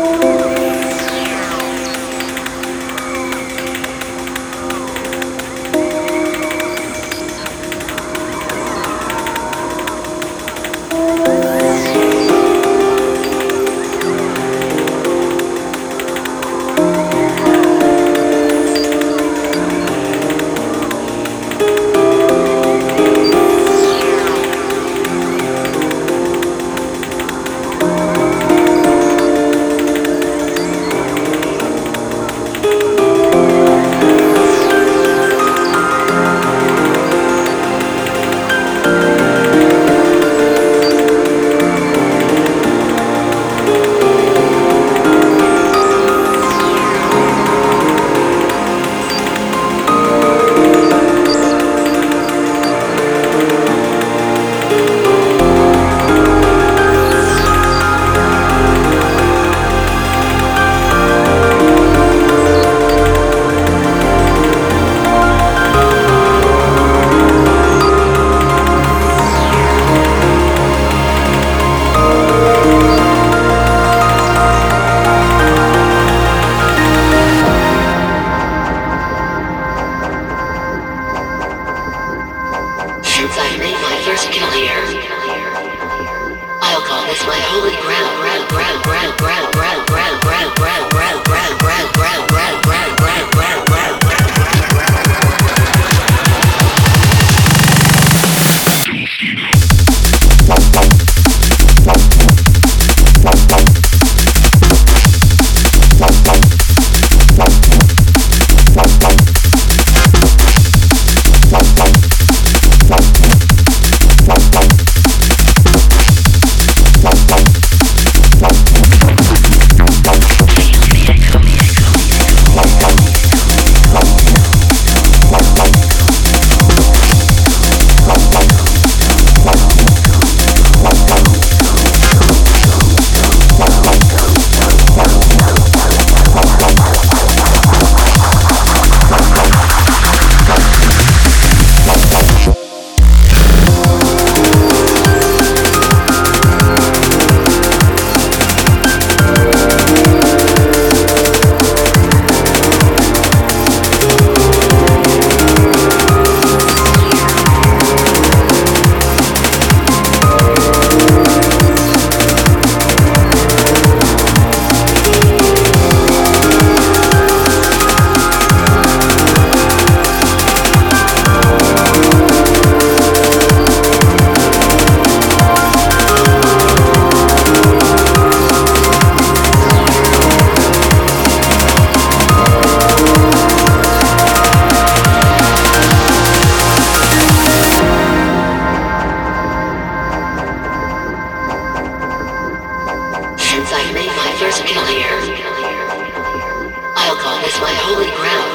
you. ground, ground, ground, ground, ground, ground. Alcohol is my holy ground.